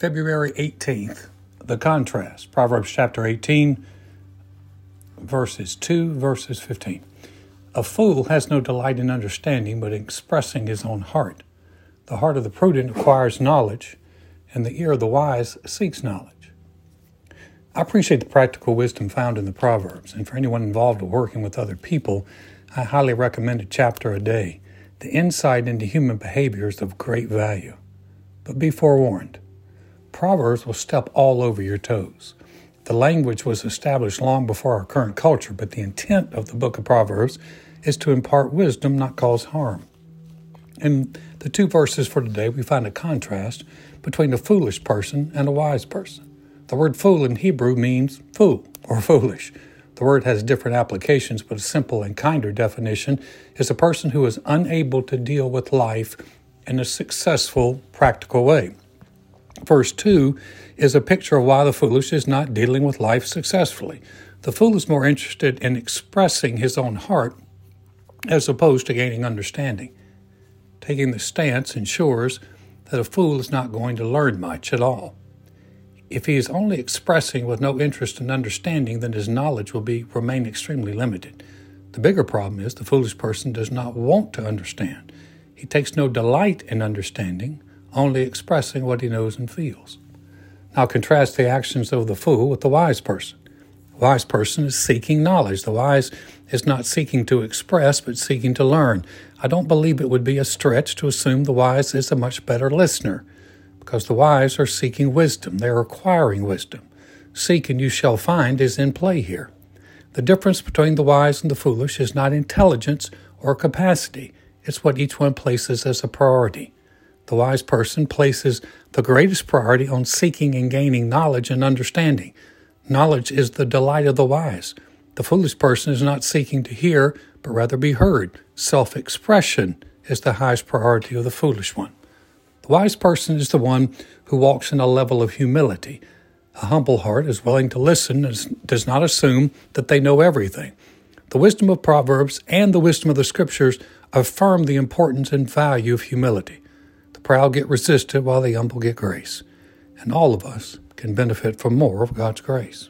February 18th, the contrast. Proverbs chapter 18, verses 2, verses 15. A fool has no delight in understanding, but in expressing his own heart. The heart of the prudent acquires knowledge, and the ear of the wise seeks knowledge. I appreciate the practical wisdom found in the Proverbs, and for anyone involved in working with other people, I highly recommend a chapter a day. The insight into human behavior is of great value. But be forewarned Proverbs will step all over your toes. The language was established long before our current culture, but the intent of the book of Proverbs is to impart wisdom, not cause harm. In the two verses for today, we find a contrast between a foolish person and a wise person. The word fool in Hebrew means fool or foolish. The word has different applications, but a simple and kinder definition is a person who is unable to deal with life in a successful, practical way. Verse 2 is a picture of why the foolish is not dealing with life successfully. The fool is more interested in expressing his own heart as opposed to gaining understanding. Taking the stance ensures that a fool is not going to learn much at all. If he is only expressing with no interest in understanding, then his knowledge will be remain extremely limited. The bigger problem is the foolish person does not want to understand. He takes no delight in understanding, only expressing what he knows and feels. Now contrast the actions of the fool with the wise person. The wise person is seeking knowledge. The wise is not seeking to express, but seeking to learn. I don't believe it would be a stretch to assume the wise is a much better listener, because the wise are seeking wisdom. They're acquiring wisdom. Seek and you shall find is in play here. The difference between the wise and the foolish is not intelligence or capacity, it's what each one places as a priority. The wise person places the greatest priority on seeking and gaining knowledge and understanding. Knowledge is the delight of the wise. The foolish person is not seeking to hear, but rather be heard. Self expression is the highest priority of the foolish one. The wise person is the one who walks in a level of humility. A humble heart is willing to listen and does not assume that they know everything. The wisdom of Proverbs and the wisdom of the Scriptures affirm the importance and value of humility. The proud get resisted while the humble get grace. And all of us can benefit from more of God's grace.